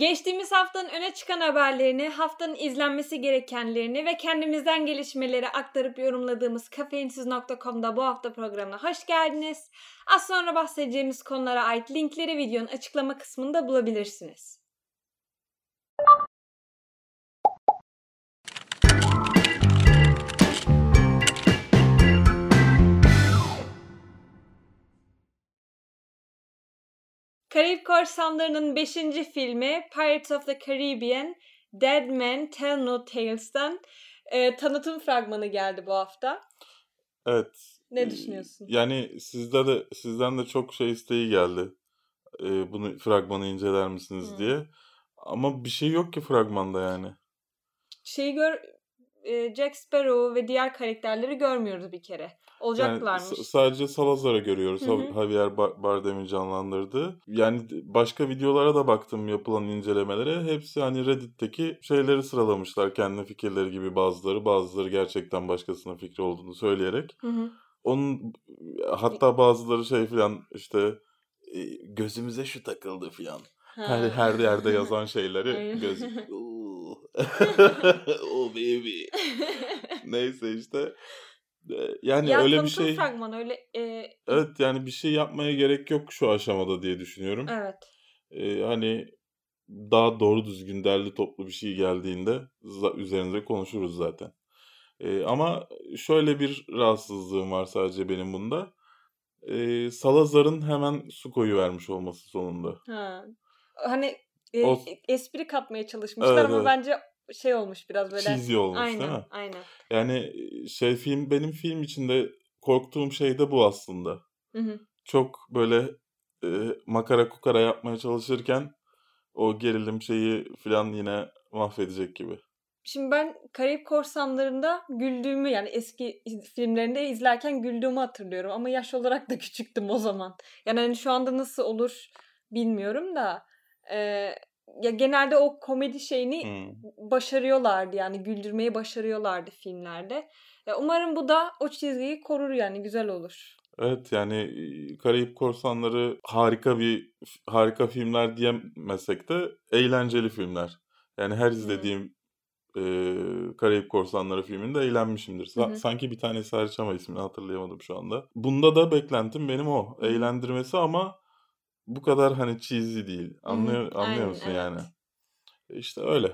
Geçtiğimiz haftanın öne çıkan haberlerini, haftanın izlenmesi gerekenlerini ve kendimizden gelişmeleri aktarıp yorumladığımız kafeinsiz.com'da bu hafta programına hoş geldiniz. Az sonra bahsedeceğimiz konulara ait linkleri videonun açıklama kısmında bulabilirsiniz. Karayip Korsanları'nın 5. filmi Pirates of the Caribbean Dead Men Tell No Tales'tan e, tanıtım fragmanı geldi bu hafta. Evet. Ne düşünüyorsun? Yani sizde de sizden de çok şey isteği geldi. Ee, bunu fragmanı inceler misiniz Hı. diye. Ama bir şey yok ki fragmanda yani. Şeyi gör e, Jack Sparrow ve diğer karakterleri görmüyoruz bir kere. Yani Olacaklarmış. s- sadece Salazar'ı görüyoruz. Hı hı. Javier Ba- Bardem'in canlandırdığı. Yani başka videolara da baktım yapılan incelemelere. Hepsi hani Reddit'teki şeyleri sıralamışlar. Kendi fikirleri gibi bazıları. Bazıları gerçekten başkasının fikri olduğunu söyleyerek. Hı hı. Onun hatta bazıları şey filan işte gözümüze şu takıldı filan. Her, Ha. her yerde yazan şeyleri göz. oh baby. Neyse işte. E, Yani ya öyle bir şey fragmanı öyle e, evet yani bir şey yapmaya gerek yok şu aşamada diye düşünüyorum. evet. E, hani daha doğru düzgün derli toplu bir şey geldiğinde üzerinde konuşuruz zaten. E, ama şöyle bir rahatsızlığım var sadece benim bunda. E, Salazar'ın hemen su koyu vermiş olması sonunda. Ha. Hani e, O- espri katmaya çalışmışlar Evet, ama evet. bence şey olmuş biraz böyle. Cheesy olmuş aynen, değil mi? aynen. Yani şey film benim film içinde korktuğum şey de bu aslında. Hı hı. Çok böyle e, makara kukara yapmaya çalışırken o gerilim şeyi falan yine mahvedecek gibi. Şimdi ben Karayip Korsanları'nda güldüğümü yani eski filmlerinde izlerken güldüğümü hatırlıyorum ama yaş olarak da küçüktüm o zaman. Yani hani şu anda nasıl olur bilmiyorum da e, ya genelde o komedi şeyini Hmm. başarıyorlardı yani güldürmeyi başarıyorlardı filmlerde. Ya umarım bu da o çizgiyi korur yani güzel olur. Evet yani Karayip Korsanları harika bir harika filmler diyemesek de eğlenceli filmler. Yani her izlediğim e, Karayip Korsanları filminde eğlenmişimdir. Sa- hı. Sanki bir tanesi hariç ama ismini hatırlayamadım şu anda. Bunda da beklentim benim o. Eğlendirmesi ama bu kadar hani cheesy değil. Anlıyor, anlıyor Aynen, musun evet. yani? İşte öyle.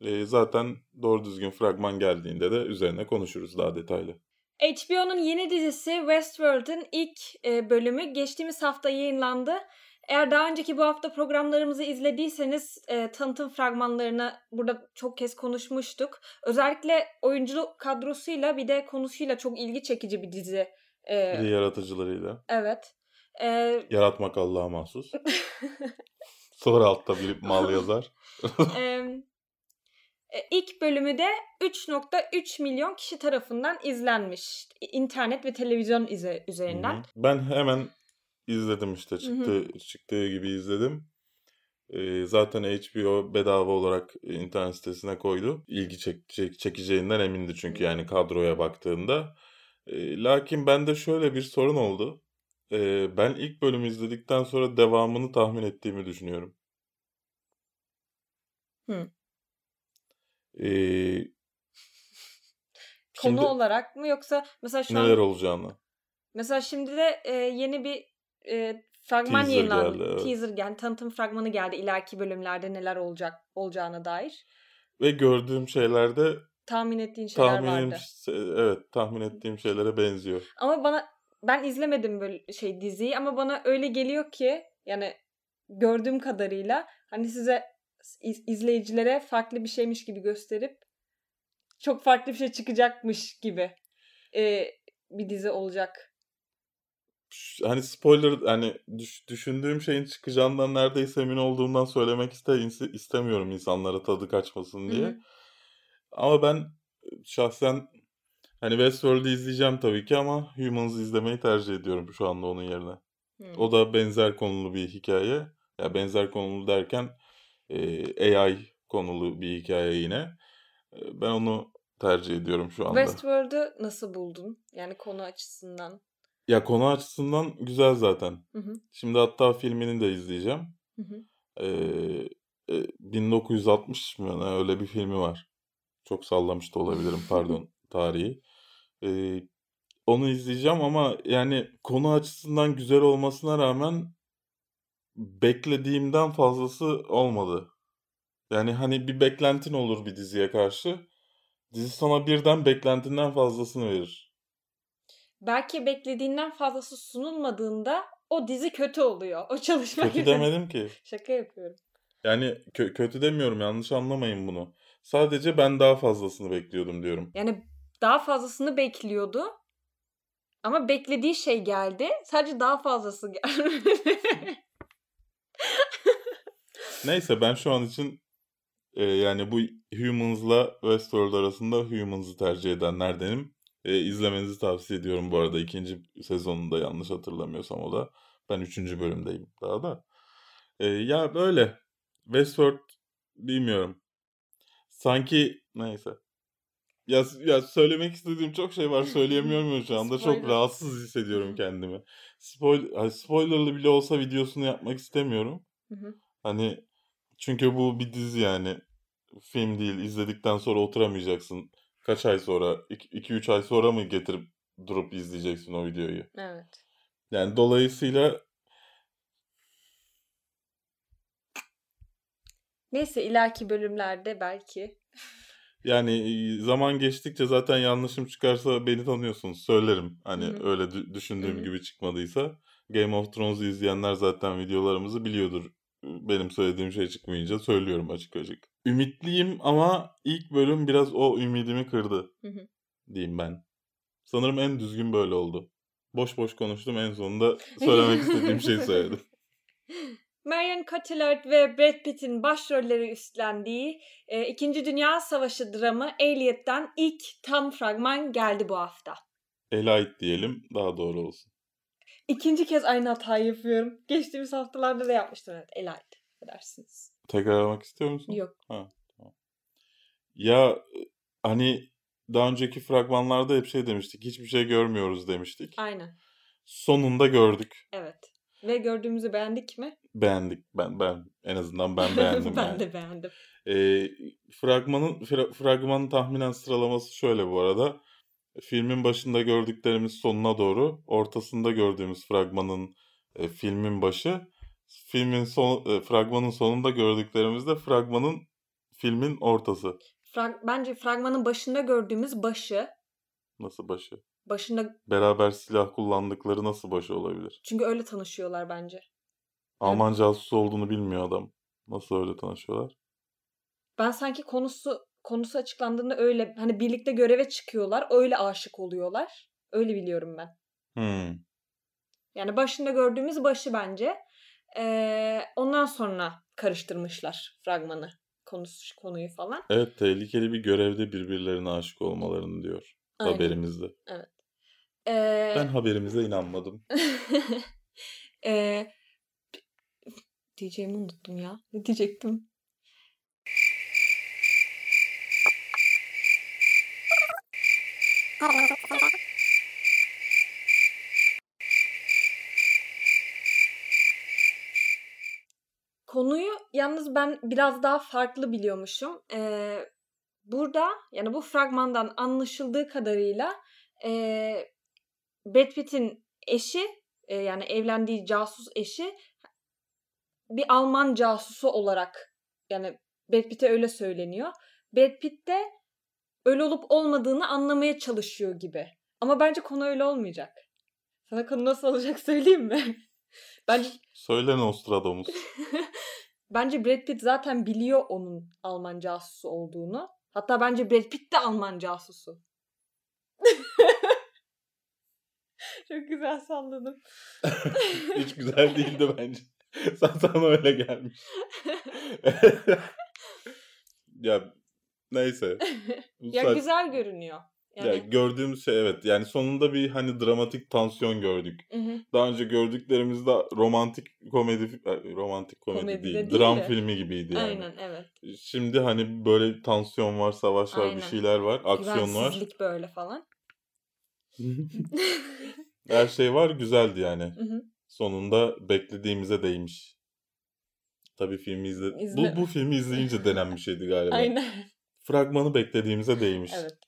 E, zaten doğru düzgün fragman geldiğinde de üzerine konuşuruz daha detaylı. HBO'nun yeni dizisi Westworld'ın ilk e, bölümü geçtiğimiz hafta yayınlandı. Eğer daha önceki bu hafta programlarımızı izlediyseniz e, tanıtım fragmanlarını burada çok kez konuşmuştuk. Özellikle oyunculuk kadrosuyla bir de konusuyla çok ilgi çekici bir dizi. E, Bir yaratıcılarıyla. evet. E, Yaratmak Allah'a mahsus. Sonra altta bir mal yazar. e, e, ilk bölümü de 3.3 milyon kişi tarafından izlenmiş. İnternet ve televizyon ize- üzerinden. Hı hı. Ben hemen izledim işte çıktı çıktığı gibi izledim. Ee, zaten HBO bedava olarak internet sitesine koydu. İlgi çek, çek- çekeceğinden emindi çünkü yani kadroya baktığında. Ee, lakin bende şöyle bir sorun oldu. Ee, ben ilk bölümü izledikten sonra devamını tahmin ettiğimi düşünüyorum. Hı. Ee, Konu şimdi olarak mı yoksa mesela şu neler an olacağını. mesela şimdi de e, yeni bir e, fragman Teaser yayınlandı. geldi, evet. Teaser yani tanıtım fragmanı geldi ileriki bölümlerde neler olacak olacağına dair. Ve gördüğüm şeylerde Tahmin ettiğin şeyler tahminim vardı. evet tahmin ettiğim şeylere benziyor. Ama bana ben izlemedim böyle şey diziyi ama bana öyle geliyor ki yani gördüğüm kadarıyla hani size iz- izleyicilere farklı bir şeymiş gibi gösterip çok farklı bir şey çıkacakmış gibi e, bir dizi olacak. Hani spoiler hani düş- düşündüğüm şeyin çıkacağından neredeyse emin olduğumdan söylemek iste istemiyorum insanlara tadı kaçmasın diye. hı. Ama ben şahsen hani Westworld'u izleyeceğim tabii ki ama Humans'ı izlemeyi tercih ediyorum şu anda onun yerine. Hı. O da benzer konulu bir hikaye. Ya benzer konulu derken e, AI konulu bir hikaye yine. E, Ben onu tercih ediyorum şu anda. Westworld'u nasıl buldun? Yani konu açısından. Ya konu açısından güzel zaten. Hı hı. Şimdi hatta filmini de izleyeceğim. Hı hı. Ee, e, 1960 mı ne öyle bir filmi var. Çok sallamış da olabilirim pardon tarihi. E, onu izleyeceğim ama yani konu açısından güzel olmasına rağmen beklediğimden fazlası olmadı. Yani hani bir beklentin olur bir diziye karşı. Dizi sana birden beklentinden fazlasını verir. Belki beklediğinden fazlası sunulmadığında o dizi kötü oluyor. O çalışma Kötü gibi. demedim ki. Şaka yapıyorum. Yani kö- kötü demiyorum yanlış anlamayın bunu. Sadece ben daha fazlasını bekliyordum diyorum. Yani daha fazlasını bekliyordu. Ama beklediği şey geldi. Sadece daha fazlası gelmedi. Neyse ben şu an için e, yani bu Humans'la Westworld arasında Humans'ı tercih edenlerdenim. E, izlemenizi tavsiye ediyorum bu arada. ikinci sezonunda yanlış hatırlamıyorsam o da. Ben üçüncü bölümdeyim daha da. E, ya böyle. Westworld bilmiyorum. Sanki neyse. Ya, ya söylemek istediğim çok şey var söyleyemiyorum şu anda. Çok Spoiler. rahatsız hissediyorum kendimi. Spoil, hani spoilerlı bile olsa videosunu yapmak istemiyorum. Hı hı. Hani çünkü bu bir dizi yani. Film değil. İzledikten sonra oturamayacaksın. Kaç ay sonra? 2-3 ay sonra mı getirip durup izleyeceksin o videoyu? evet. Yani dolayısıyla Neyse ileriki bölümlerde belki. yani zaman geçtikçe zaten yanlışım çıkarsa beni tanıyorsunuz. Söylerim. Hani Hı hı. öyle dü- düşündüğüm Hı hı. gibi çıkmadıysa. Game of Thrones'u izleyenler zaten videolarımızı biliyordur. Benim söylediğim şey çıkmayınca söylüyorum açık açık. Ümitliyim ama ilk bölüm biraz o ümidimi kırdı. Hı hı. diyeyim ben. Sanırım en düzgün böyle oldu. Boş boş konuştum en sonunda söylemek istediğim şeyi söyledim. Marion Cotillard ve Brad Pitt'in başrolleri üstlendiği e, İkinci Dünya Savaşı dramı Elliot'tan ilk tam fragman geldi bu hafta. Elite diyelim daha doğru olsun. İkinci kez aynı hatayı yapıyorum. Geçtiğimiz haftalarda da yapmıştım evet. Elite edersiniz. Tekrarlamak istiyor musun? Yok. Ya hani daha önceki fragmanlarda hep şey demiştik. Hiçbir şey görmüyoruz demiştik. Aynen. Sonunda gördük. Evet. Ve gördüğümüzü beğendik mi? Beğendik. Ben ben en azından ben beğendim ben yani. de beğendim. Ee, fragmanın fra- fragmanın tahminen sıralaması şöyle bu arada. Filmin başında gördüklerimiz sonuna doğru, ortasında gördüğümüz fragmanın e, filmin başı, filmin son e, fragmanın sonunda gördüklerimiz de fragmanın filmin ortası. Frag- bence fragmanın başında gördüğümüz başı, Nasıl başı? Başında Beraber silah kullandıkları nasıl başı olabilir? çünkü öyle tanışıyorlar bence. Alman casusu olduğunu bilmiyor adam. Nasıl öyle tanışıyorlar? Ben sanki konusu konusu açıklandığında öyle hani birlikte göreve çıkıyorlar, öyle aşık oluyorlar. Öyle biliyorum ben. Hmm. Yani başında gördüğümüz başı bence. Ee, ondan sonra karıştırmışlar fragmanı, konusu konuyu falan. Evet tehlikeli bir görevde birbirlerine aşık olmalarını diyor Aynen. haberimizde. Ee, Ben haberimize inanmadım. ee, diyeceğimi unuttum ya. Ne diyecektim? Konuyu yalnız ben biraz daha farklı biliyormuşum. Ee, burada yani bu fragmandan anlaşıldığı kadarıyla ee, Brad Pitt'in eşi e, yani evlendiği casus eşi bir Alman casusu olarak yani Brad Pitt'e öyle söyleniyor. Brad Pitt de öyle olup olmadığını anlamaya çalışıyor gibi. Ama bence konu öyle olmayacak. Sana konu nasıl olacak söyleyeyim mi? bence Söyle Nostradamus. bence Brad Pitt zaten biliyor onun Alman casusu olduğunu. Hatta bence Brad Pitt de Alman casusu. Çok güzel salladım. Hiç güzel değildi bence. Sen sana öyle gelmiş. ya neyse. Ya güzel görünüyor. Yani, Ya gördüğümüz şey evet. Yani sonunda bir hani dramatik tansiyon gördük. Hı hı. Daha önce gördüklerimizde romantik komedi romantik komedi Komedi de değil, değil dram de. filmi gibiydi yani. Aynen evet. Şimdi hani böyle bir tansiyon var, savaş var, Aynen. bir şeyler var, aksiyon var. Böyle falan. Her şey var, güzeldi yani. Hı hı. Sonunda beklediğimize değmiş. Tabii filmi izle... İzle- Bu, bu filmi izleyince denen bir şeydi galiba. Aynen. Fragmanı beklediğimize değmiş. Evet.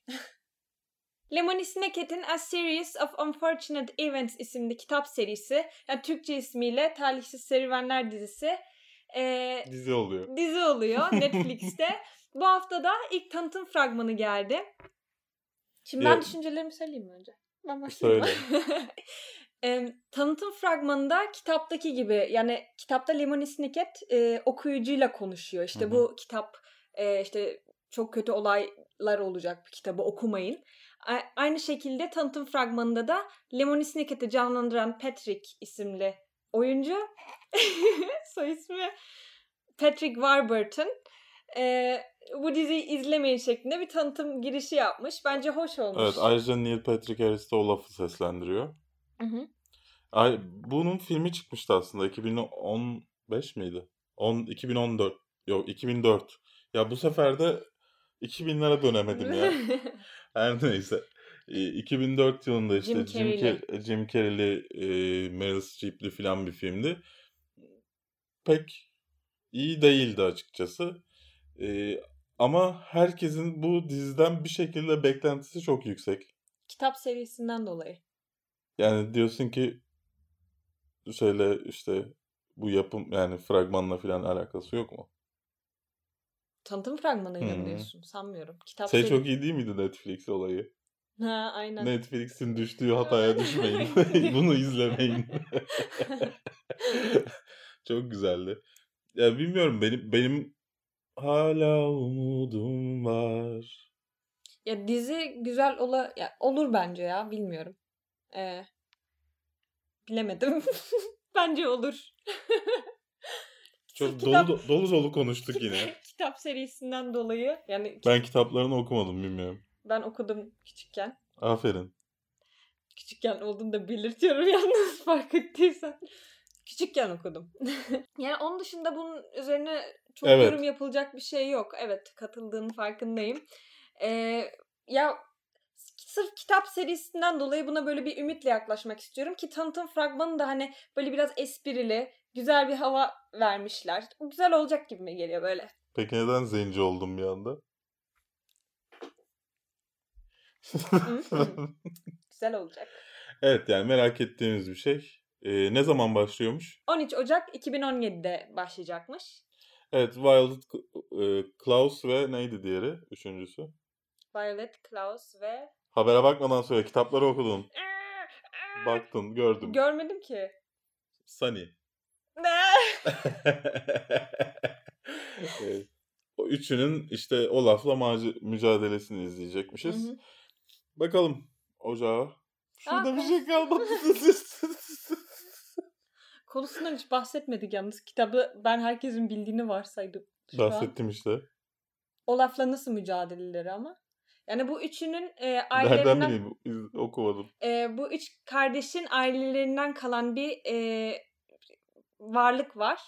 Lemony Snicket'in A Series of Unfortunate Events isimli kitap serisi, yani Türkçe ismiyle Talihsiz Serüvenler dizisi eee, Dizi oluyor. dizi oluyor Netflix'te. Bu hafta da ilk tanıtım fragmanı geldi. Şimdi ben Ya- düşüncelerimi söyleyeyim mi önce? Ben başlayayım. Söyle. Em, tanıtım fragmanında kitaptaki gibi yani kitapta Lemony Snicket e, okuyucuyla konuşuyor. İşte Hı hı. bu kitap e, işte çok kötü olaylar olacak bir kitabı okumayın. Aynı şekilde tanıtım fragmanında da Lemony Snicket'i canlandıran Patrick isimli oyuncu soy ismi Patrick Warburton e, bu diziyi izlemeyin şeklinde bir tanıtım girişi yapmış. Bence hoş olmuş. Evet ayrıca Neil Patrick Harris de Olaf'ı seslendiriyor. Hı hı. Ay, bunun filmi çıkmıştı aslında. 2015 miydi? 10, 2014. Yok 2004. Ya bu sefer de 2000'lere dönemedim ya. Her neyse. E, 2004 yılında işte Jim Jim, Carrey'li. Car- Jim Carrey'li, e, Meryl Streep'li filan bir filmdi. Pek iyi değildi açıkçası. E, ama herkesin bu diziden bir şekilde beklentisi çok yüksek. Kitap serisinden dolayı. Yani diyorsun ki şeyle işte bu yapım yani fragmanla filan alakası yok mu? Tanıtım fragmanıyla Hmm. diyorsun? Sanmıyorum. Kitap Şey seri- çok iyi değil miydi Netflix olayı? Ha aynen. Netflix'in düştüğü hataya düşmeyin. Bunu izlemeyin. çok güzeldi. Ya bilmiyorum benim benim hala umudum var. Ya dizi güzel ola ya olur bence ya bilmiyorum. Ee, bilemedim. bence olur. Çok dolu kitap, do- dolu dolu konuştuk yine. kitap serisinden dolayı yani Ben kitaplarını okumadım bilmiyorum. ben okudum küçükken. Aferin. Küçükken olduğunu da belirtiyorum yalnız fark ettiysen. Küçükken okudum. yani onun dışında bunun üzerine çok Evet. yorum yapılacak bir şey yok. Evet katıldığının farkındayım. Ee, ya sırf kitap serisinden dolayı buna böyle bir ümitle yaklaşmak istiyorum ki tanıtım fragmanı da hani böyle biraz esprili, güzel bir hava vermişler. Güzel olacak gibi mi geliyor böyle? Peki neden zenci oldum bir anda? Hı. güzel olacak. Evet yani merak ettiğimiz bir şey. Ee, ne zaman başlıyormuş? 13 Ocak 2017'de başlayacakmış. Evet Violet e, Klaus ve neydi diğeri? Üçüncüsü. Violet, Klaus ve... Habere bakmadan söyle kitapları okudun. Baktın gördüm. Görmedim ki. Sunny. Ne? Evet. o üçünün işte Olaf'la mac- mücadelesini izleyecekmişiz. Hı hı. Bakalım ocağa. Şurada Aa, bir şey kalmadı. Konusundan hiç bahsetmedik yalnız. Kitabı ben herkesin bildiğini varsaydım. Şu an. Bahsettim işte. Olaf'la nasıl mücadeleleri ama. Yani bu üçünün e, Nereden ailelerinden... bileyim İz- okumadım. e, bu üç kardeşin ailelerinden kalan bir e, varlık var.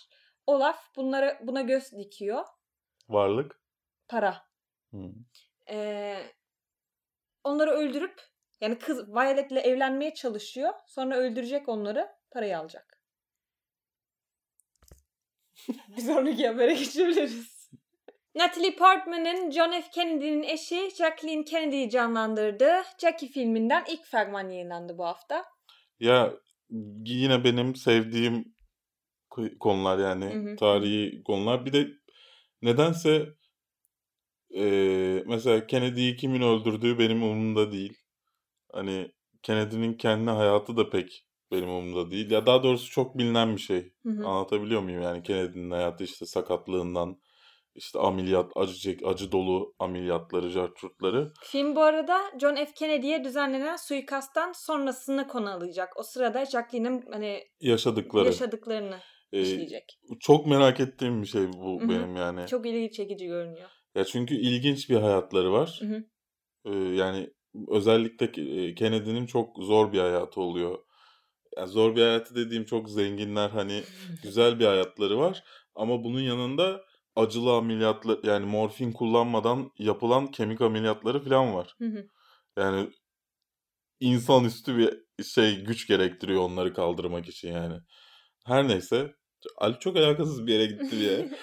Olaf bunlara buna göz dikiyor. Varlık. Para. Hı. E, onları öldürüp yani kız Violet'le evlenmeye çalışıyor. Sonra öldürecek onları. Parayı alacak. Bir sonraki habere geçebiliriz. Natalie Portman'ın John F. Kennedy'nin eşi Jacqueline Kennedy'yi canlandırdığı Jackie filminden ilk fragman yayınlandı bu hafta. Ya yine benim sevdiğim ko- konular yani Hı hı. tarihi konular. Bir de nedense eee, mesela Kennedy'yi kimin öldürdüğü benim umurumda değil. Hani Kennedy'nin kendi hayatı da pek benim umurumda değil. Ya daha doğrusu çok bilinen bir şey. Hı hı. Anlatabiliyor muyum? Yani Kennedy'nin hayatı işte sakatlığından işte ameliyat, acı çek, acı dolu ameliyatları, carçurtları. Film bu arada John F. Kennedy'ye düzenlenen suikasttan sonrasını konu alacak. O sırada Jacqueline'in hani Yaşadıkları. yaşadıklarını Ee, işleyecek. çok merak ettiğim bir şey bu Hı hı. benim yani. Çok ilgi çekici görünüyor. Ya çünkü ilginç bir hayatları var. Hı hı. Ee, yani özellikle e, Kennedy'nin çok zor bir hayatı oluyor. Yani zor bir hayatı dediğim çok zenginler hani güzel bir hayatları var. Ama bunun yanında acılı ameliyatlar yani morfin kullanmadan yapılan kemik ameliyatları falan var. Hı hı. Yani insanüstü bir şey güç gerektiriyor onları kaldırmak için yani. Her neyse Ali çok alakasız bir yere gitti diye.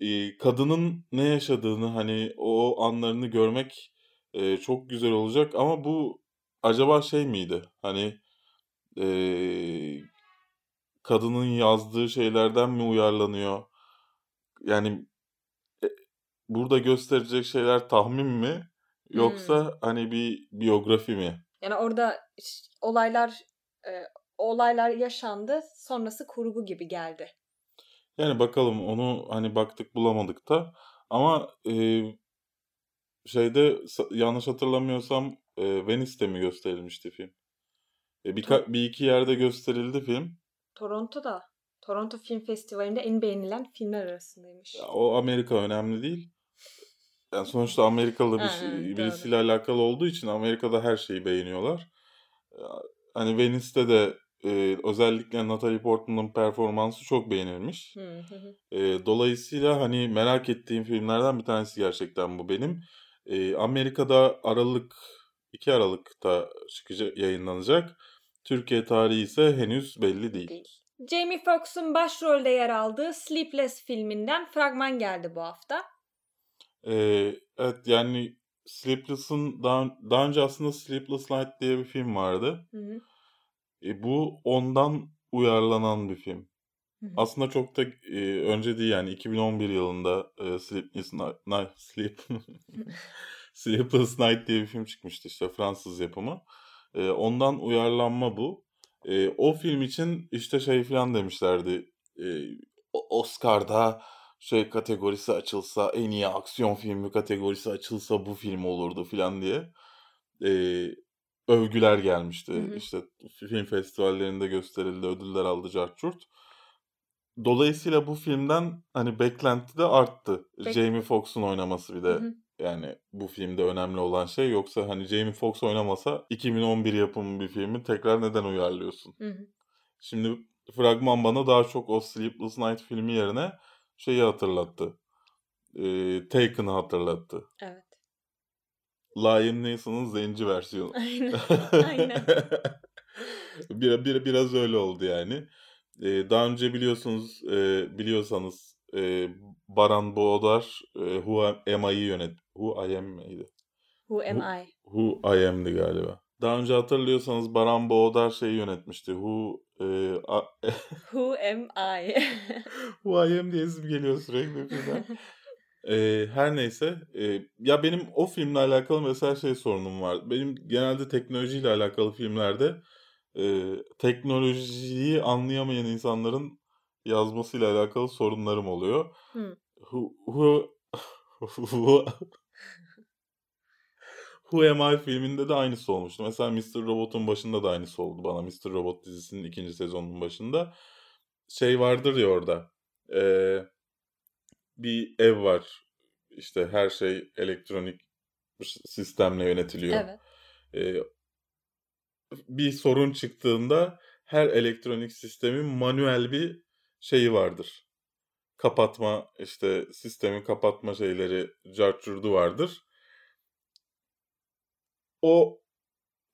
Eee, kadının ne yaşadığını, hani, o anlarını görmek, eee, çok güzel olacak ama bu acaba şey miydi? Hani, eee, kadının yazdığı şeylerden mi uyarlanıyor? Yani, e burada gösterecek şeyler tahmin mi yoksa, hani, bir biyografi mi? Yani, orada olaylar, eee, olaylar yaşandı, sonrası kurgu gibi geldi. Yani, bakalım onu, hani, baktık bulamadık da ama, eee, şeyde yanlış hatırlamıyorsam, eee, Venice'de mi gösterilmişti film? E, birka 1-2 yerde gösterildi film. Toronto'da. Toronto Film Festivali'nde en beğenilen filmler arasındaymış. Ya, o Amerika önemli değil. Yani, sonuçta Amerikalı bir şey evet, doğru. birisiyle alakalı olduğu için Amerika'da her şeyi beğeniyorlar. Hani, Venice'de de, eee, özellikle Natalie Portman'ın performansı çok beğenilmiş. Hı, hı. Eee, dolayısıyla, hani, merak ettiğim filmlerden bir tanesi gerçekten bu benim. Eee, Amerika'da Aralık 2 Aralık'ta çıkaca yayınlanacak. Türkiye tarihi ise henüz belli değil. Değil. Jamie Foxx'un başrolde yer aldığı Sleepless filminden fragman geldi bu hafta. Eee, evet, yani, Sleepless'ın daha daha önce aslında Sleepless Night diye bir film vardı. Hı hı. E, bu ondan uyarlanan bir film. Hı hı. Aslında çok da, eee, önce değil, yani, 2011 yılında, eee, Sleepless Night Sleep Sleepless Night diye bir film çıkmıştı, işte, Fransız yapımı. Eee, ondan uyarlanma bu. Eee, o film için, işte, şey filan demişlerdi, o Oscar'da şey kategorisi açılsa, en iyi aksiyon filmi kategorisi açılsa bu film olurdu filan diye, eee, övgüler gelmişti. Hı hı. İşte, film festivallerinde gösterildi, ödüller aldı, cart curt. Dolayısıyla bu filmden, hani, beklenti de arttı. Pek Jamie Foxx'un oynaması bir Hı de, hı. Yani, bu filmde önemli olan şey. Yoksa, hani, Jamie Foxx oynamasa 2011 yapımı bir filmi tekrar neden uyarlıyorsun? Hı hı. Şimdi fragman bana daha çok o Sleepless Night filmi yerine şeyi hatırlattı, eee, Taken'ı hatırlattı. Evet. Liam Neeson'un zenci versiyonu. Aynen, aynen. Bira bira biraz öyle oldu, yani. Eee, daha önce biliyorsunuz, eee, biliyorsanız, eee, Baran Boğdar, eee, Who Am I'yi yönet Who I Am miydi? Who Am Who I? Who I Am'di galiba. Daha önce hatırlıyorsanız Baran Boğdar şeyi yönetmişti. Who, eee, a Who Am I? Who I Am diyesim geliyor sürekli filmden. Eee, her neyse, eee, ya, benim o filmle alakalı mesela şey sorunum var. Benim genelde teknolojiyle alakalı filmlerde, eee, teknolojiyi anlayamayan insanların yazmasıyla alakalı sorunlarım oluyor. Hımm. Who who who Who Am I filminde de aynısı olmuştu. Mesela Mr. Robot'un başında da aynısı oldu bana. Mr. Robot dizisinin 2. sezonunun başında. Şey vardır ya orada, eee, bir ev var. İşte, her şey elektronik sistemle yönetiliyor. Evet. Eee bir sorun çıktığında her elektronik sistemin manuel bir şeyi vardır. Kapatma, işte, sistemi kapatma şeyleri, cart curtu vardır. O,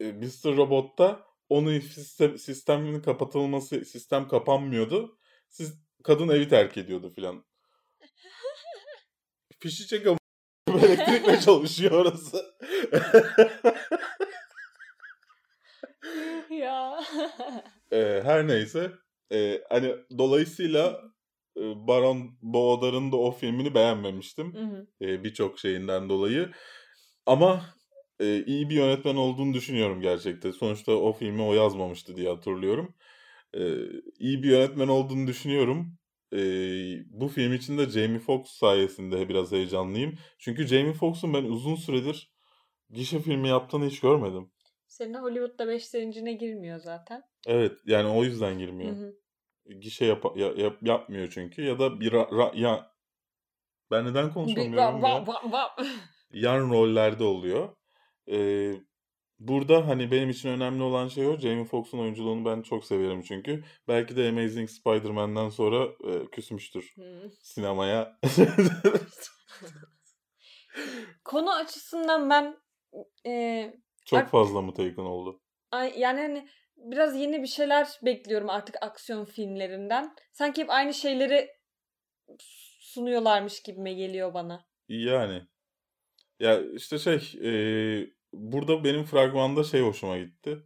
eee, Mr. Robot'ta onun sistem sistemin kapatılması sistem kapanmıyordu. Siz kadın evi terk ediyordu filan. Fişi çek am elektrikle çalışıyor orası. Ya. Eee, her neyse, eee, hani, dolayısıyla, eee, Baran Boğdar'ın da o filmini beğenmemiştim, eee, birçok şeyinden dolayı. Ama, eee, iyi bir yönetmen olduğunu düşünüyorum gerçekten. Sonuçta o filmi o yazmamıştı diye hatırlıyorum. Eee, iyi bir yönetmen olduğunu düşünüyorum. Eee, bu film için de Jamie Foxx sayesinde biraz heyecanlıyım. Çünkü Jamie Foxx'un ben uzun süredir gişe filmi yaptığını hiç görmedim. Senin Hollywood'da 5 zincirine girmiyor zaten. Evet, yani o yüzden Hı girmiyor. hı. Gişe yapa ya yap yapmıyor çünkü ya da bir ra ra ya Ben neden Bir va konuşamıyorum va va Yan rollerde oluyor. Eee, burada, hani, benim için önemli olan şey o. Jamie Foxx'un oyunculuğunu ben çok severim çünkü. Belki de Amazing Spider-Man'den sonra, eee, küsmüştür Hımm. sinemaya. Konu açısından ben, eee, Çok fazla mı Taken oldu? Ay, yani, hani, biraz yeni bir şeyler bekliyorum artık aksiyon filmlerinden. Sanki hep aynı şeyleri sunuyorlarmış gibime geliyor bana. Yani. Ya işte şey e, burada benim fragmanda şey hoşuma gitti.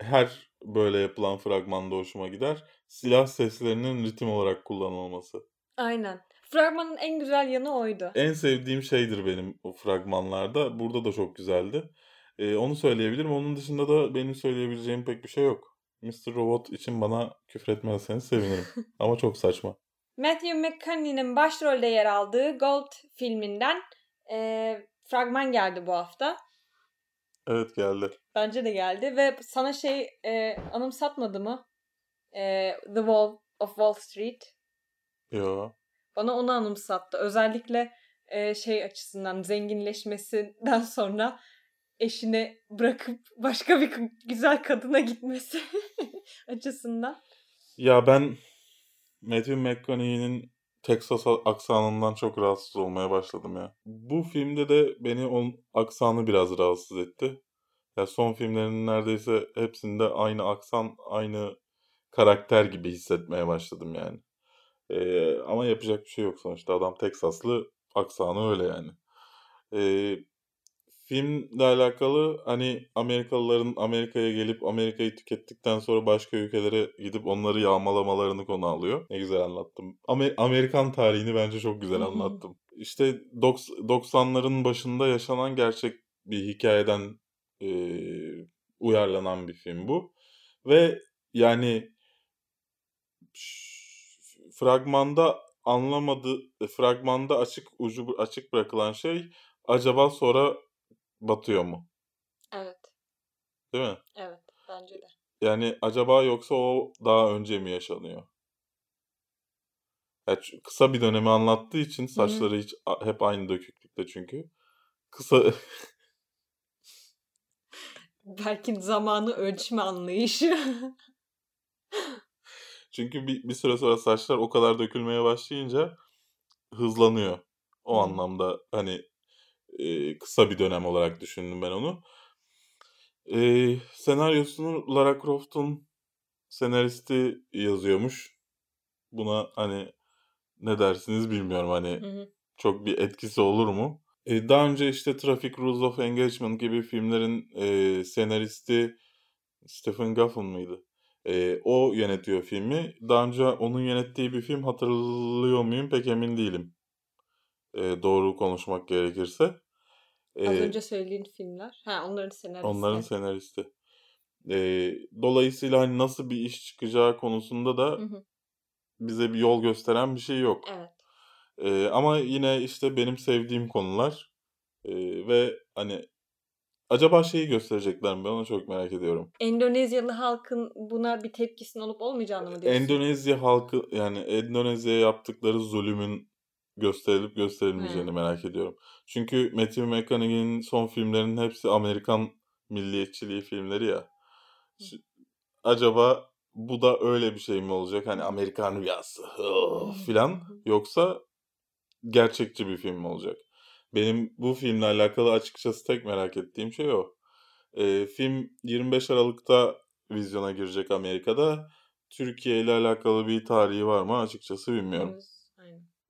Her böyle yapılan fragmanda hoşuma gider. Silah seslerinin ritim olarak kullanılması. Aynen. Fragmanın en güzel yanı oydu. En sevdiğim şeydir benim o fragmanlarda. Burada da çok güzeldi. Ee, onu söyleyebilirim. Onun dışında da benim söyleyebileceğim pek bir şey yok. Mr. Robot için bana küfretmezseniz sevinirim. Ama çok saçma. Matthew McConaughey'nin başrolde yer aldığı Gold filminden e, fragman geldi bu hafta. Evet geldi. Bence de geldi ve sana şey e, anımsatmadı mı? E, The Wall of Wall Street. Yo. Bana onu anımsattı. Özellikle e, şey açısından zenginleşmesinden sonra eşini bırakıp başka bir güzel kadına gitmesi açısından. Ya ben Matthew McConaughey'nin Texas aksanından çok rahatsız olmaya başladım ya. Bu filmde de beni onun aksanı biraz rahatsız etti. Ya son filmlerinin neredeyse hepsinde aynı aksan, aynı karakter gibi hissetmeye başladım yani. Ee, ama yapacak bir şey yok sonuçta. Adam Teksaslı aksanı öyle yani. Ee, filmle alakalı hani Amerikalıların Amerika'ya gelip Amerika'yı tükettikten sonra başka ülkelere gidip onları yağmalamalarını konu alıyor. Ne güzel anlattım. Amer- Amerikan tarihini bence çok güzel anlattım. İşte 90'ların başında yaşanan gerçek bir hikayeden e, uyarlanan bir film bu. Ve yani fragmanda anlamadı fragmanda açık ucu açık bırakılan şey acaba sonra batıyor mu? Evet. Değil mi? Evet, bence de. Yani acaba yoksa o daha önce mi yaşanıyor? Yani kısa bir dönemi anlattığı için saçları Hı-hı. hiç hep aynı döküklükte çünkü. Kısa Belki zamanı ölçme anlayışı. çünkü bir, bir süre sonra saçlar o kadar dökülmeye başlayınca hızlanıyor. O hmm. anlamda hani e, kısa bir dönem olarak düşündüm ben onu. E, senaryosunu Lara Croft'un senaristi yazıyormuş. Buna hani ne dersiniz bilmiyorum hani hı hı. çok bir etkisi olur mu? E, daha önce işte Traffic Rules of Engagement gibi filmlerin e, senaristi Stephen Goffin mıydı? E, o yönetiyor filmi. Daha önce onun yönettiği bir film hatırlıyor muyum pek emin değilim. E, doğru konuşmak gerekirse. Az önce söylediğin filmler. Ha onların senaristi. Onların senaristi. E, dolayısıyla hani nasıl bir iş çıkacağı konusunda da hı hı. bize bir yol gösteren bir şey yok. Evet. E, ama yine işte benim sevdiğim konular e, ve hani acaba şeyi gösterecekler mi? Ben onu çok merak ediyorum. Endonezyalı halkın buna bir tepkisinin olup olmayacağını mı diyorsun? Endonezya halkı yani Endonezya'ya yaptıkları zulümün gösterilip gösterilmeyeceğini hmm. merak ediyorum. Çünkü Matthew McConaughey'in son filmlerinin hepsi Amerikan milliyetçiliği filmleri ya. Hmm. Acaba bu da öyle bir şey mi olacak? Hani Amerikan rüyası filan yoksa gerçekçi bir film mi olacak? Benim bu filmle alakalı açıkçası tek merak ettiğim şey o. Ee, film 25 Aralık'ta vizyona girecek Amerika'da. Türkiye ile alakalı bir tarihi var mı açıkçası bilmiyorum. Evet.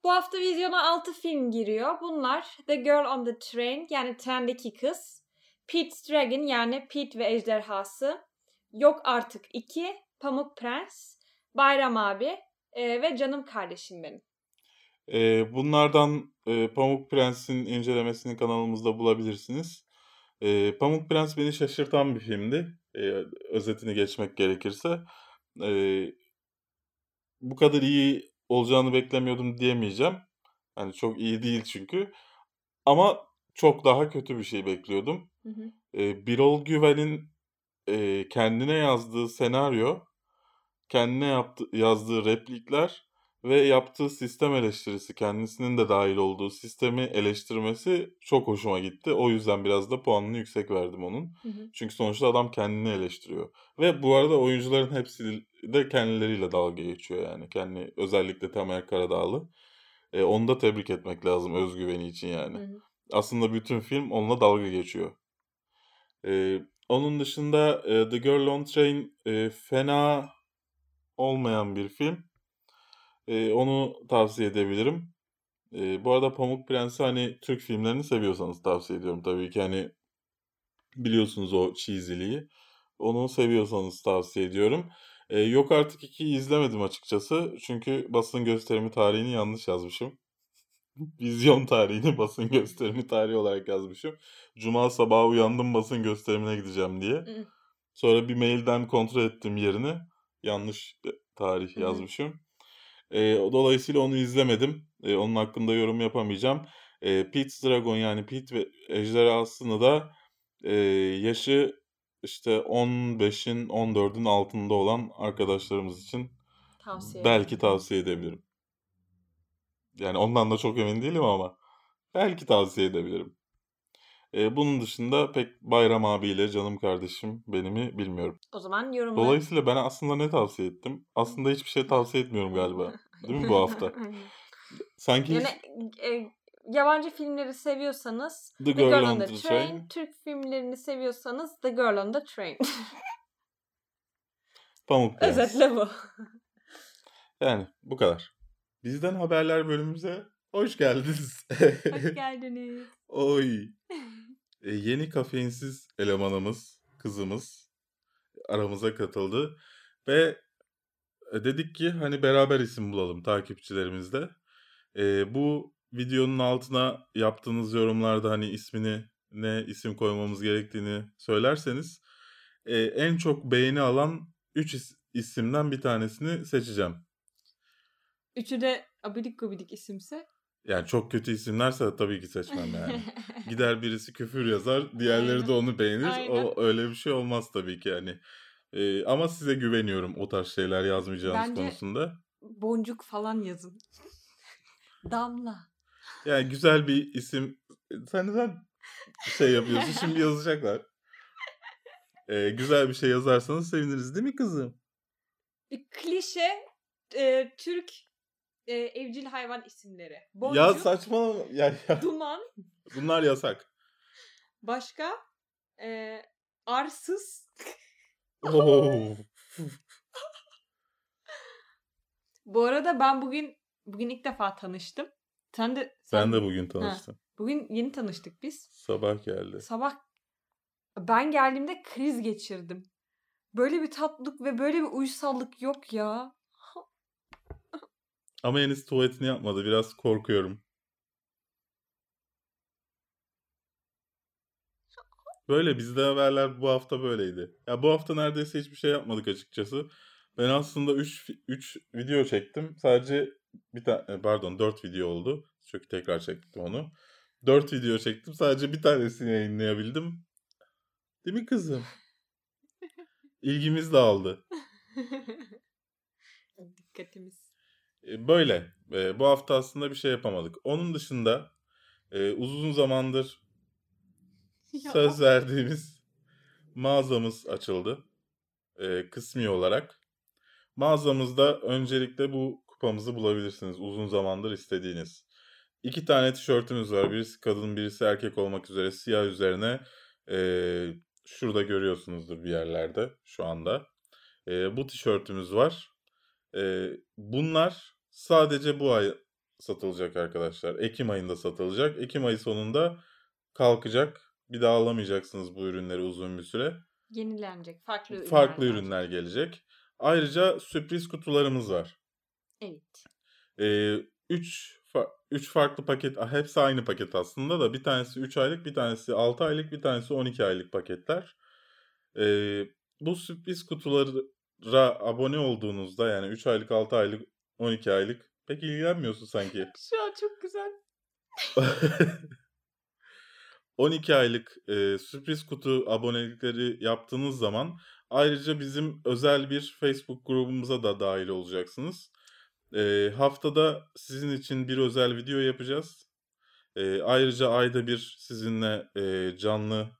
Bu hafta vizyona 6 film giriyor. Bunlar The Girl on the Train yani trendeki kız, Pete's Dragon yani Pete ve Ejderhası, Yok Artık 2, Pamuk Prens, Bayram Abi e, ve Canım Kardeşim Benim. E, bunlardan e, Pamuk Prens'in incelemesini kanalımızda bulabilirsiniz. E, Pamuk Prens beni şaşırtan bir filmdi. E, özetini geçmek gerekirse. E, bu kadar iyi olacağını beklemiyordum diyemeyeceğim. Hani çok iyi değil çünkü. Ama çok daha kötü bir şey bekliyordum. Hı hı. Ee, Birol Güven'in e, kendine yazdığı senaryo, kendine yaptı, yazdığı replikler ve yaptığı sistem eleştirisi, kendisinin de dahil olduğu sistemi eleştirmesi çok hoşuma gitti. O yüzden biraz da puanını yüksek verdim onun. Hı hı. Çünkü sonuçta adam kendini eleştiriyor. Ve bu arada oyuncuların hepsi de kendileriyle dalga geçiyor yani. Kendi özellikle Tamer Karadağlı. E, onu da tebrik etmek lazım özgüveni için yani. Hı hı. Aslında bütün film onunla dalga geçiyor. E, Onun dışında e, The Girl on Train e, fena olmayan bir film. E, onu tavsiye edebilirim. E, bu arada Pamuk Prensi hani Türk filmlerini seviyorsanız tavsiye ediyorum tabii ki. Hani biliyorsunuz o cheesy'liği. Onu seviyorsanız tavsiye ediyorum. E, Yok Artık 2'yi izlemedim açıkçası. Çünkü basın gösterimi tarihini yanlış yazmışım. Vizyon tarihini basın gösterimi tarihi olarak yazmışım. Cuma sabahı uyandım basın gösterimine gideceğim diye. Sonra bir mailden kontrol ettim yerini. Yanlış e, tarih yazmışım. E, dolayısıyla onu izlemedim. E, onun hakkında yorum yapamayacağım. E, Pete's Dragon yani Pete ve Ejderhası'nı da e, yaşı işte 15'in 14'ün altında olan arkadaşlarımız için Tavsiye belki tavsiye edebilirim. Yani ondan da çok emin değilim ama belki tavsiye edebilirim. E, bunun dışında pek Bayram abiyle canım kardeşim benimi bilmiyorum. O zaman yorumlar. Dolayısıyla ben aslında ne tavsiye ettim? Aslında hiçbir şey tavsiye etmiyorum galiba. Değil mi bu hafta? Sanki Yani hiç e, yabancı filmleri seviyorsanız The The Girl Girl on on the the Train, Train, Türk filmlerini seviyorsanız The Girl on the Train. Pamuk Prens. Özetle bu. Yani bu kadar. Bizden haberler bölümümüze hoş geldiniz. Hoş geldiniz. Oy. E, yeni kafeinsiz elemanımız, kızımız aramıza katıldı ve e, dedik ki hani beraber isim bulalım takipçilerimizle. E, bu videonun altına yaptığınız yorumlarda hani ismini ne isim koymamız gerektiğini söylerseniz e, en çok beğeni alan 3 isimden bir tanesini seçeceğim. Üçü de abidik gubidik isimse. Yani çok kötü isimlerse tabii ki seçmem yani. Gider birisi küfür yazar, diğerleri de Aynen. onu beğenir. Aynen. O öyle bir şey olmaz tabii ki yani. Ee, ama size güveniyorum o tarz şeyler yazmayacağınız Bence konusunda. boncuk falan yazın. Damla. Yani güzel bir isim. Sen neden şey yapıyorsun? Şimdi yazacaklar. Ee, güzel bir şey yazarsanız seviniriz değil mi kızım? Klişe e, Türk e, evcil hayvan isimleri. Boncuk, Ya saçmalama. Ya, ya. duman, Bunlar yasak. başka e, arsız. Oo. Bu arada ben bugün bugün ilk defa tanıştım. Sen de sen, Ben de bugün tanıştım. bugün yeni tanıştık biz. Sabah geldi. Sabah ben geldiğimde kriz geçirdim. Böyle bir tatlılık ve böyle bir uysallık yok ya. Ama henüz tuvaletini yapmadı. Biraz korkuyorum. Böyle bizde haberler bu hafta böyleydi. Ya bu hafta neredeyse hiçbir şey yapmadık açıkçası. Ben aslında 3 3 video çektim. Sadece bir tane pardon 4 video oldu. Çünkü tekrar çektim onu. 4 video çektim. Sadece bir tanesini yayınlayabildim. Değil mi kızım? İlgimiz dağıldı. Dikkatimiz. E, Böyle. E, bu hafta aslında bir şey yapamadık. Onun dışında e, uzun zamandır Ya. söz verdiğimiz mağazamız açıldı. Kısmi olarak. Mağazamızda öncelikle bu kupamızı bulabilirsiniz. Uzun zamandır istediğiniz. İki tane tişörtümüz var. Birisi kadın, birisi erkek olmak üzere siyah üzerine e, şurada görüyorsunuzdur bir yerlerde şu anda. E, bu tişörtümüz var. E, bunlar sadece bu ay satılacak arkadaşlar. Ekim ayında satılacak. Ekim ayı sonunda kalkacak. Bir daha alamayacaksınız bu ürünleri uzun bir süre. Yenilenecek. Farklı ürünler. Farklı ürünler gelecek. Ayrıca sürpriz kutularımız var. Evet. 3 3 farklı paket, hepsi aynı paket aslında da bir tanesi 3 aylık, bir tanesi 6 aylık, bir tanesi 12 aylık paketler. Ee, bu sürpriz kutulara abone olduğunuzda yani 3 aylık, 6 aylık, 12 aylık pek ilgilenmiyorsun sanki. Şu an çok güzel. 12 aylık e, sürpriz kutu abonelikleri yaptığınız zaman ayrıca bizim özel bir Facebook grubumuza da dahil olacaksınız. E, haftada sizin için bir özel video yapacağız. E, ayrıca ayda bir sizinle e, canlı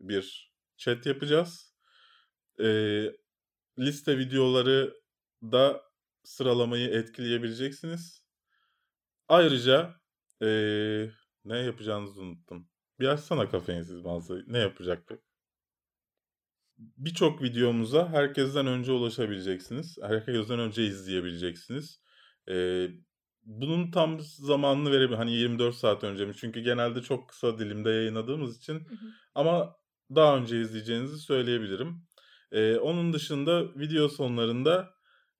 bir chat yapacağız. E, liste videoları da sıralamayı etkileyebileceksiniz. Ayrıca e, ne yapacağınızı unuttum. Bir açsana kafeinsiz mağazayı. Ne yapacaktık? birçok videomuza herkesten önce ulaşabileceksiniz. Herkesten önce izleyebileceksiniz. Eee, bunun tam zamanını verebilirim. Hani 24 saat önce mi? Çünkü genelde çok kısa dilimde yayınladığımız için Hı hı. ama daha önce izleyeceğinizi söyleyebilirim. Eee, onun dışında video sonlarında,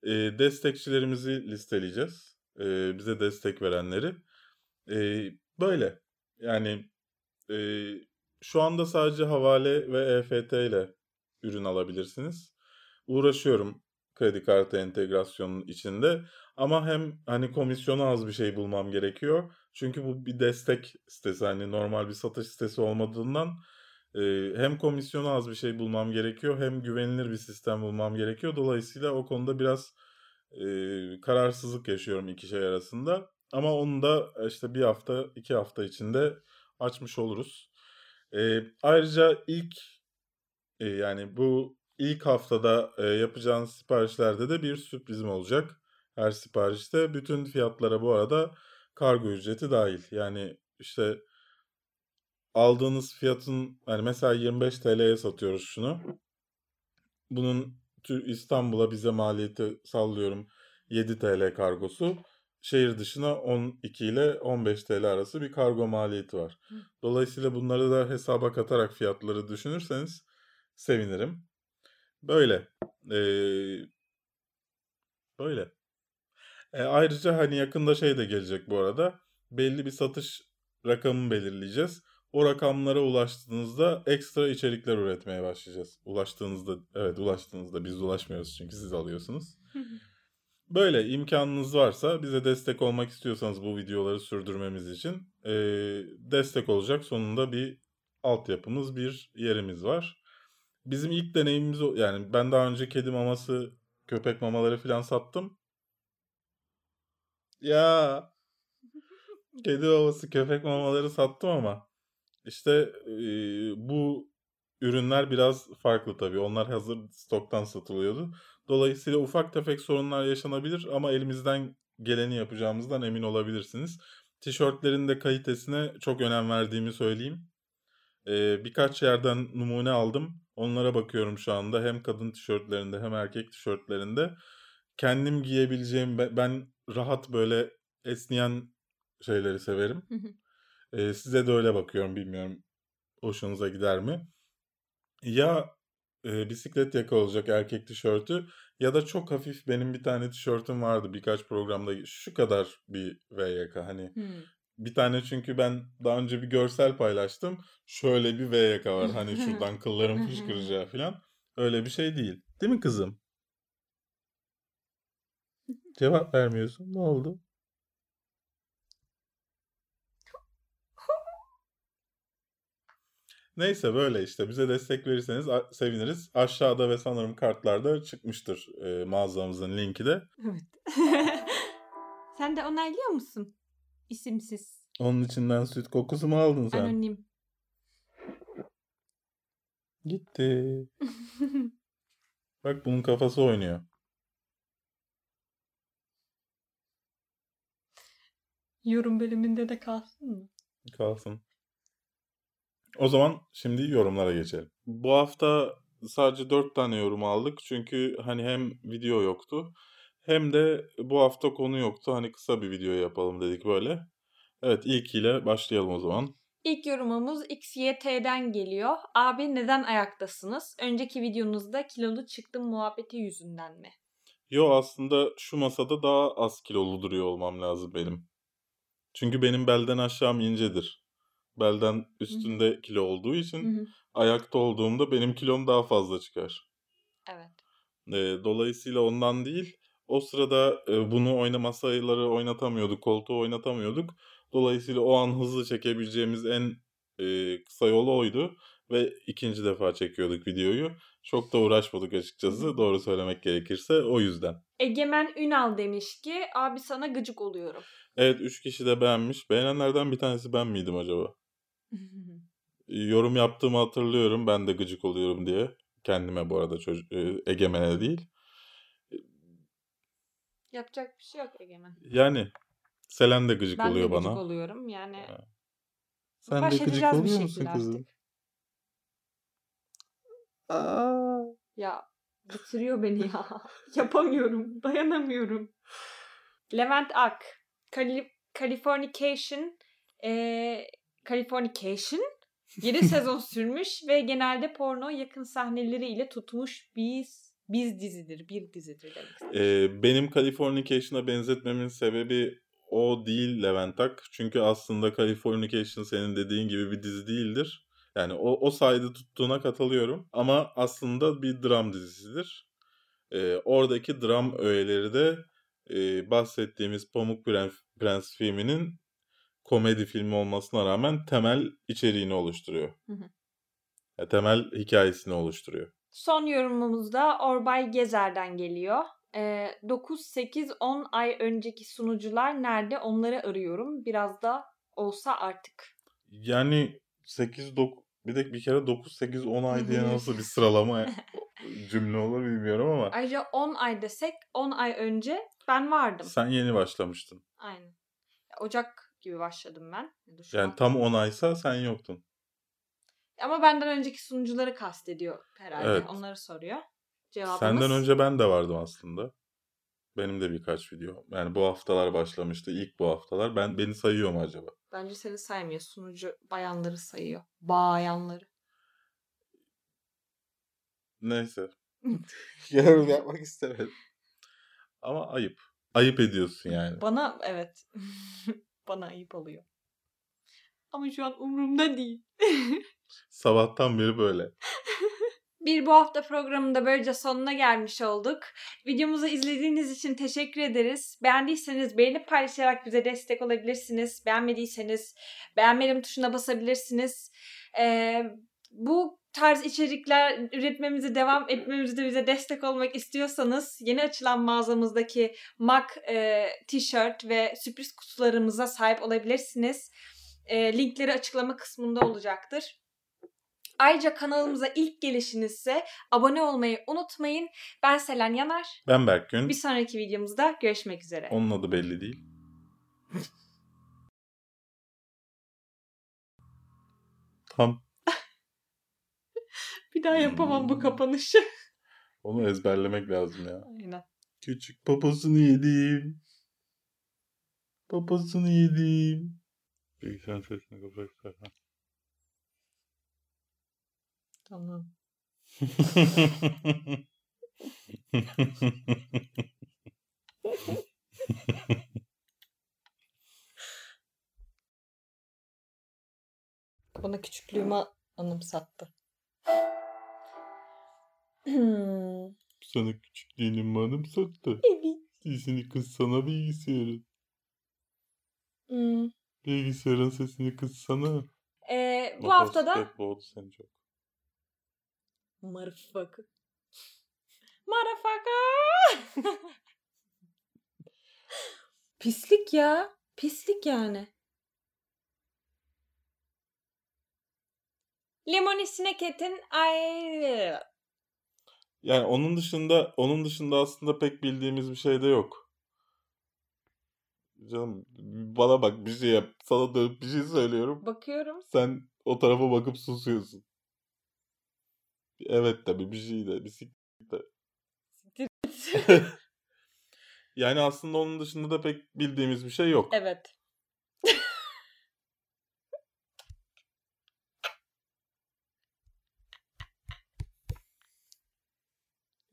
eee, destekçilerimizi listeleyeceğiz. Eee, bize destek verenleri. Eee, böyle. Yani, eee, şu anda sadece havale ve EFT ile ürün alabilirsiniz. Uğraşıyorum kredi kartı entegrasyonunun içinde ama hem, hani, komisyonu az bir şey bulmam gerekiyor. Çünkü bu bir destek sitesi. Hani, normal bir satış sitesi olmadığından, eee, hem komisyonu az bir şey bulmam gerekiyor hem güvenilir bir sistem bulmam gerekiyor. Dolayısıyla o konuda biraz, eee, kararsızlık yaşıyorum 2 şey arasında ama onu da, işte, 1 hafta, 2 hafta içinde açmış oluruz. Eee, ayrıca ilk, eee, yani, bu ilk haftada, eee, yapacağınız siparişlerde de bir sürprizim olacak. Her siparişte. Bütün fiyatlara bu arada kargo ücreti dâhil. Yani, işte aldığınız fiyatın, hani, mesela ₺25'ye satıyoruz şunu. Bunun İstanbul'a bize maliyeti sallıyorum ₹7 kargosu. Şehir dışına 12 ile €15 arası bir kargo maliyeti var. Dolayısıyla bunları da hesaba katarak fiyatları düşünürseniz sevinirim. Böyle. Eee böyle. Eee, ayrıca, hani, yakında şey de gelecek bu arada. Belli bir satış rakamı belirleyeceğiz. O rakamlara ulaştığınızda ekstra içerikler üretmeye başlayacağız. Ulaştığınızda, evet, ulaştığınızda. Biz ulaşmıyoruz çünkü siz alıyorsunuz. Böyle. imkânınız varsa bize destek olmak istiyorsanız bu videoları sürdürmemiz için, eee, destek olacak sonunda bir altyapımız, bir yerimiz var. Bizim ilk deneyimimiz yani, ben daha önce kedi maması, köpek mamaları filan sattım. Ya! Kedi maması, köpek mamaları sattım ama, işte, eee, bu ürünler biraz farklı tabii. Onlar hazır stoktan satılıyordu. Dolayısıyla ufak tefek sorunlar yaşanabilir ama elimizden geleni yapacağımızdan emin olabilirsiniz. Tişörtlerin de kalitesine çok önem verdiğimi söyleyeyim. Eee, birkaç yerden numune aldım. Onlara bakıyorum şu anda. Hem kadın tişörtlerinde hem erkek tişörtlerinde. Kendim giyebileceğim, be ben rahat, böyle, esneyen şeyleri severim. Eee, size de öyle bakıyorum. Bilmiyorum hoşunuza gider mi? Ya, eee, bisiklet yaka olacak erkek tişörtü ya da çok hafif benim bir tane tişörtüm vardı birkaç programda şu kadar bir V yaka, hani, Hımm. Bir tane çünkü ben daha önce bir görsel paylaştım. Şöyle bir V yaka var. Hani, şuradan kılların fışkıracağı filan. Öyle bir şey değil. Değil mi kızım? Cevap vermiyorsun. Ne oldu? Neyse, böyle işte. Bize destek verirseniz seviniriz. Aşağıda ve sanırım kartlarda çıkmıştır, eee, mağazamızın linki de. Evet. Sen de onaylıyor musun? İsimsiz. Onun içinden süt kokusu mu aldın sen? Anonim. Gitti. Bak bunun kafası oynuyor. Yorum bölümünde de kalsın mı? Kalsın. O zaman şimdi yorumlara geçelim. Bu hafta sadece 4 tane yorum aldık. Çünkü, hani, hem video yoktu hem de bu hafta konu yoktu. Hani, kısa bir video yapalım dedik böyle. Evet, ilkiyle başlayalım o zaman. İlk yorumumuz XYT'den geliyor. "Abi neden ayaktasınız? Önceki videonuzda kilolu çıktım muhabbeti yüzünden mi?" Yo, aslında şu masada daha az kilolu duruyor olmam lazım benim. Çünkü benim belden aşağım incedir. Belden üstünde kilo olduğu için hı. ayakta olduğumda benim kilom daha fazla çıkar. Evet. Eee, dolayısıyla ondan değil, o sırada, bunu oynama sayıları oynatamıyorduk, koltuğu oynatamıyorduk. Dolayısıyla o an hızlı çekebileceğimiz en, eee, kısa yol oydu ve 2. defa çekiyorduk videoyu. Çok da uğraşmadık açıkçası doğru söylemek gerekirse o yüzden. Egemen Ünal demiş ki "Abi sana gıcık oluyorum." Evet, 3 kişi de beğenmiş. Beğenenlerden bir tanesi ben miydim acaba? Yorum yaptığımı hatırlıyorum ben de gıcık oluyorum diye. Kendime bu arada çocu eee, Egemen'e değil. Yapacak bir şey yok Egemen. Yani Selen de gıcık Ben de oluyor gıcık bana. oluyorum. Yani Sen baş de gıcık bir oluyor musun kızım? artık. Aa. Ya bitiriyor beni ya. Yapamıyorum. Dayanamıyorum. Levent Ak. Cali- Californication eee Californication 7 sezon sürmüş ve genelde porno yakın sahneleri ile tutmuş biz biz dizidir. Bir dizidir demek istedim. Ee, benim Californication'a benzetmemin sebebi o değil Levent Ak. Çünkü aslında Californication senin dediğin gibi bir dizi değildir. Yani o, o sayede tuttuğuna katılıyorum. Ama aslında bir dram dizisidir. Ee, oradaki dram öğeleri de e, bahsettiğimiz Pamuk Prens, Prens filminin komedi filmi olmasına rağmen temel içeriğini oluşturuyor. Hı hı. Temel hikayesini oluşturuyor. Son yorumumuz da Orbay Gezer'den geliyor. Ee, 9, 8, 10 ay önceki sunucular nerede onları arıyorum. Biraz da olsa artık. Yani 8 9 bir de bir kere 9 8 10 ay diye nasıl bir sıralama cümle olur bilmiyorum ama Ayrıca 10 ay desek 10 ay önce ben vardım. sen yeni başlamıştın. Aynen. Ocak gibi başladım ben. Yani an. tam 10 aysa sen yoktun. Ama benden önceki sunucuları kastediyor herhalde. Evet. Onları soruyor. Cevabımız. Senden önce ben de vardım aslında. Benim de birkaç video. Yani bu haftalar başlamıştı. ilk bu haftalar. Ben beni sayıyor mu acaba? Bence seni saymıyor. Sunucu bayanları sayıyor. Bayanları. Neyse. Yorum yapmak istemedim. Ama ayıp. Ayıp ediyorsun yani. Bana evet. Bana ayıp oluyor. Ama şu an umurumda değil. Sabahtan beri böyle. Bir bu hafta programında böylece sonuna gelmiş olduk. Videomuzu izlediğiniz için teşekkür ederiz. Beğendiyseniz beğenip paylaşarak bize destek olabilirsiniz. Beğenmediyseniz beğenmedim tuşuna basabilirsiniz. Ee, bu tarz içerikler üretmemizi devam etmemizde bize destek olmak istiyorsanız yeni açılan mağazamızdaki MAC e, tişört ve sürpriz kutularımıza sahip olabilirsiniz. E, linkleri açıklama kısmında olacaktır. Ayrıca kanalımıza ilk gelişinizse abone olmayı unutmayın. Ben Selen Yanar. Ben Berkgün. Bir sonraki videomuzda görüşmek üzere. Onun adı belli değil. Tam Bir daha yapamam bu kapanışı. onu ezberlemek lazım ya. Aynen. Küçük poposunu yedim. Poposunu yedim. Bilgisayarın sesini kapat istersen. Tamam. Bana küçüklüğümü anımsattı. Sana küçüklüğünü manım sattı. Evet. Sesini kıssana bilgisayarın. Hmm. Bilgisayarın sesini kıssana. Ee, bu haftada boğdu seni çok. Motherfucker. Motherfucker. Pislik ya. Pislik yani. Lemony Snicket'in ay Yani onun dışında onun dışında aslında pek bildiğimiz bir şey de yok. Canım bana bak bir şey yap. Sana dönüp bir şey söylüyorum. bakıyorum. Sen o tarafa bakıp susuyorsun. Evet tabii bir şey de. Bir de. Yani aslında onun dışında da pek bildiğimiz bir şey yok. evet.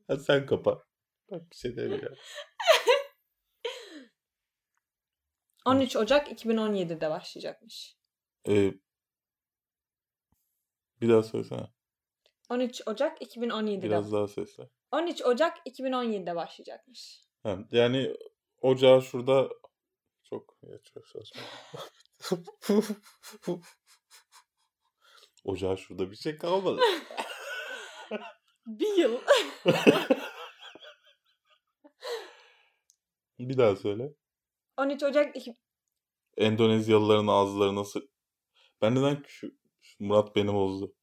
Hadi sen kapa. Bak bir şey demiyorum. 13 Ocak 2017'de başlayacakmış. Ee, bir daha söylesene. 13 Ocak 2017'de. Biraz daha sesle. 13 Ocak 2017'de başlayacakmış. Ha, yani ocağı şurada çok çok saçma. Ocağı şurada bir şey kalmadı. Bir yıl. bir daha söyle. 13 Ocak Endonezyalıların ağızlarına sı... Ben neden Murat beni bozdu.